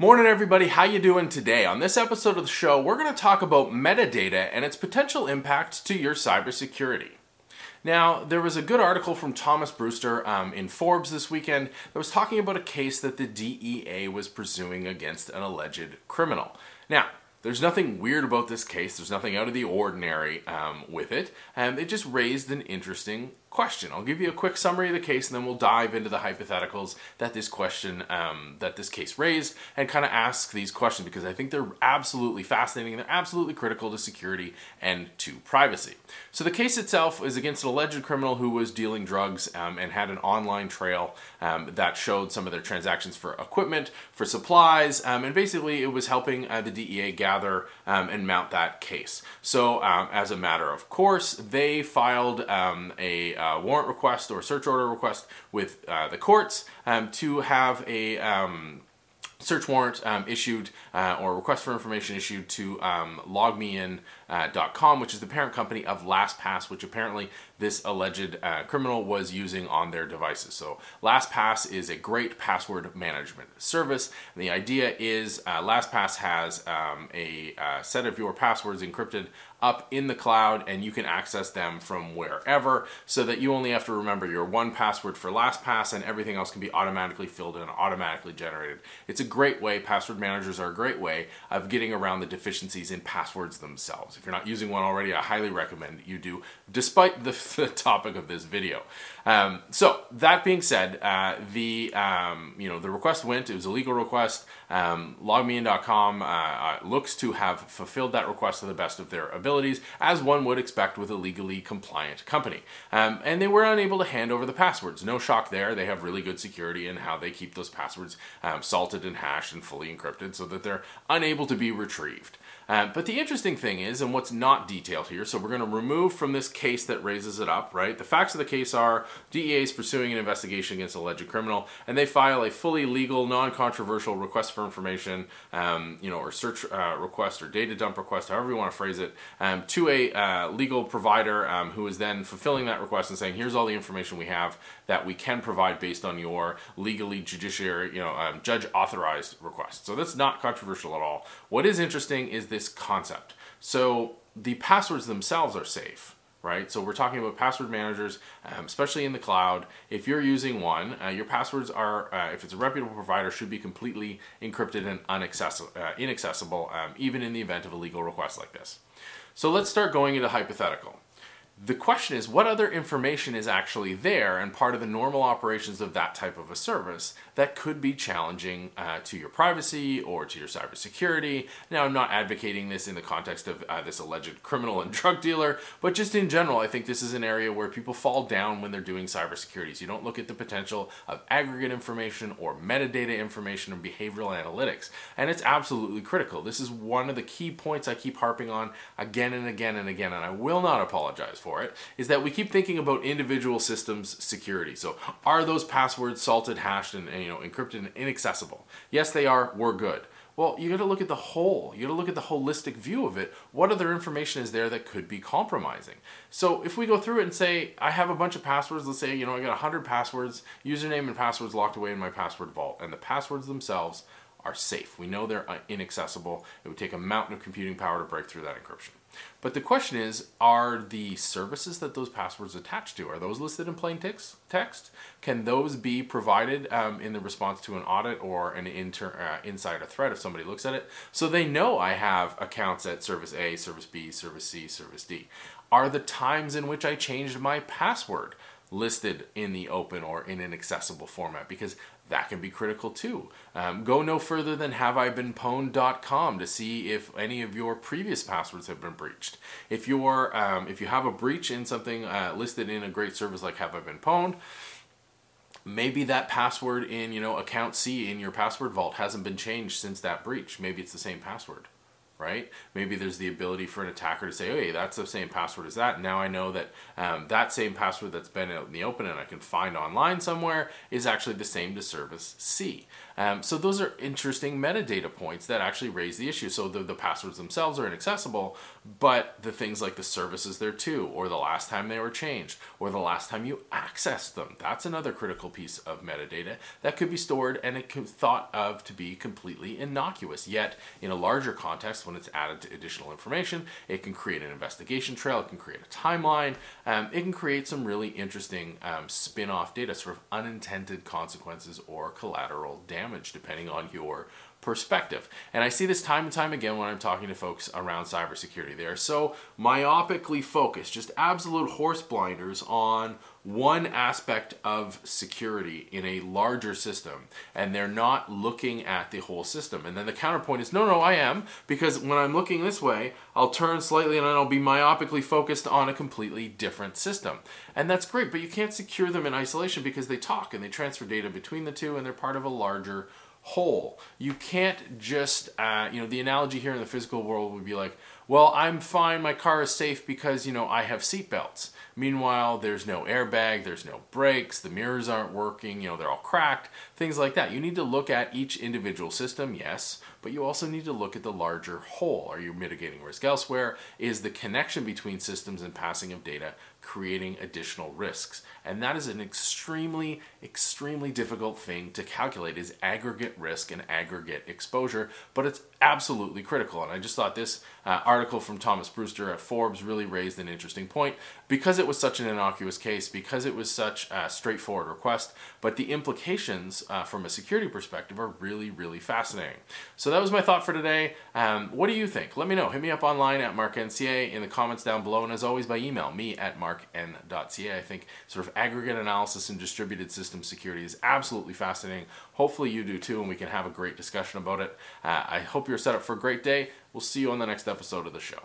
Morning everybody, how you doing today? On this episode of the show, we're going to talk about metadata and its potential impact to your cybersecurity. Now, there was a good article from Thomas Brewster um, in Forbes this weekend that was talking about a case that the DEA was pursuing against an alleged criminal. Now, there's nothing weird about this case. There's nothing out of the ordinary um, with it. And it just raised an interesting question. I'll give you a quick summary of the case, and then we'll dive into the hypotheticals that this question, um, that this case raised, and kind of ask these questions because I think they're absolutely fascinating. And they're absolutely critical to security and to privacy. So the case itself is against an alleged criminal who was dealing drugs um, and had an online trail um, that showed some of their transactions for equipment, for supplies, um, and basically it was helping uh, the DEA gather um, and mount that case. So um, as a matter of course, they filed a uh, warrant request or search order request with uh, the courts um, to have a um, search warrant um, issued uh, or request for information issued to um, logmein.com, uh, which is the parent company of LastPass, which apparently this alleged uh, criminal was using on their devices. So LastPass is a great password management service. And the idea is uh, LastPass has um, a uh, set of your passwords encrypted up in the cloud and you can access them from wherever so that you only have to remember your one password for LastPass and everything else can be automatically filled in and automatically generated. It's a great way, password managers are a great way of getting around the deficiencies in passwords themselves. If you're not using one already, I highly recommend that you do, despite the, the topic of this video. Um, so that being said, uh, the um, you know the request went. It was a legal request. Um, logmein.com uh, uh, looks to have fulfilled that request to the best of their abilities, as one would expect with a legally compliant company. Um, and they were unable to hand over the passwords. No shock there. They have really good security in how they keep those passwords um, salted and hashed and fully encrypted, so that they're unable to be retrieved. Uh, but the interesting thing is, and what's not detailed here, so we're going to remove from this case that raises it up, right? The facts of the case are DEA is pursuing an investigation against a alleged criminal, and they file a fully legal, non-controversial request for information, um, you know, or search uh, request or data dump request, however you want to phrase it, um, to a uh, legal provider um, who is then fulfilling that request and saying, here's all the information we have that we can provide based on your legally judiciary, you know, um, judge authorized request. So that's not controversial at all. What is interesting is this this concept. So the passwords themselves are safe, right? So we're talking about password managers, um, especially in the cloud. If you're using one, uh, your passwords are, uh, if it's a reputable provider, should be completely encrypted and unaccessible, uh, inaccessible, um, even in the event of a legal request like this. So let's start going into hypothetical. The question is, what other information is actually there and part of the normal operations of that type of a service that could be challenging uh, to your privacy or to your cybersecurity? Now, I'm not advocating this in the context of uh, this alleged criminal and drug dealer, but just in general, I think this is an area where people fall down when they're doing cybersecurity. So you don't look at the potential of aggregate information or metadata information or behavioral analytics. And it's absolutely critical. This is one of the key points I keep harping on again and again and again, and I will not apologize for for it is that we keep thinking about individual systems security. So are those passwords salted, hashed, and, you know encrypted and inaccessible? Yes, they are. We're good. Well, you got to look at the whole. You got to look at the holistic view of it. What other information is there that could be compromising? So if we go through it and say, I have a bunch of passwords, let's say, you know, I got 100 passwords, username and passwords locked away in my password vault, and the passwords themselves are safe. We know they're uh, inaccessible. It would take a mountain of computing power to break through that encryption. But the question is, are the services that those passwords attached to, are those listed in plain text? Can those be provided um, in the response to an audit or an inter, uh, insider threat if somebody looks at it? So they know I have accounts at service A, service B, service C, service D. Are the times in which I changed my password listed in the open or in an accessible format? Because that can be critical too. Um, go no further than haveibeenpwned.com to see if any of your previous passwords have been breached. If you're um, if you have a breach in something uh, listed in a great service like Have I Been Pwned, maybe that password in you know account C in your password vault hasn't been changed since that breach. Maybe it's the same password right? Maybe there's the ability for an attacker to say, hey, that's the same password as that. Now I know that um, that same password that's been out in the open and I can find online somewhere is actually the same to service C. Um, so those are interesting metadata points that actually raise the issue. So the, the passwords themselves are inaccessible, but the things like the services there too, or the last time they were changed, or the last time you accessed them, that's another critical piece of metadata that could be stored and it could thought of to be completely innocuous. Yet in a larger context, when it's added to additional information, it can create an investigation trail, it can create a timeline, um, it can create some really interesting um, spin-off data, sort of unintended consequences or collateral damage, depending on your perspective. And I see this time and time again when I'm talking to folks around cybersecurity. They are so myopically focused, just absolute horse blinders on one aspect of security in a larger system, and they're not looking at the whole system. And then the counterpoint is no, no, I am, because when I'm looking this way, I'll turn slightly and I'll be myopically focused on a completely different system. And that's great, but you can't secure them in isolation because they talk and they transfer data between the two and they're part of a larger whole. You can't just, uh, you know, the analogy here in the physical world would be like, well, I'm fine, my car is safe because, you know, I have seatbelts. Meanwhile, there's no airbag, there's no brakes, the mirrors aren't working, you know, they're all cracked, things like that. You need to look at each individual system, yes, but you also need to look at the larger whole. Are you mitigating risk elsewhere? Is the connection between systems and passing of data creating additional risks? And that is an extremely, extremely difficult thing to calculate is aggregate risk and aggregate exposure, but it's absolutely critical. And I just thought this uh, article from Thomas Brewster at Forbes really raised an interesting point because it was such an innocuous case, because it was such a straightforward request, but the implications uh, from a security perspective are really, really fascinating. So that was my thought for today. Um, what do you think? Let me know. Hit me up online at marknca in the comments down below, and as always by email, me at markn.ca. I think sort of aggregate analysis and distributed system security is absolutely fascinating. Hopefully you do too, and we can have a great discussion about it. Uh, I hope you're set up for a great day. We'll see you on the next episode of the show.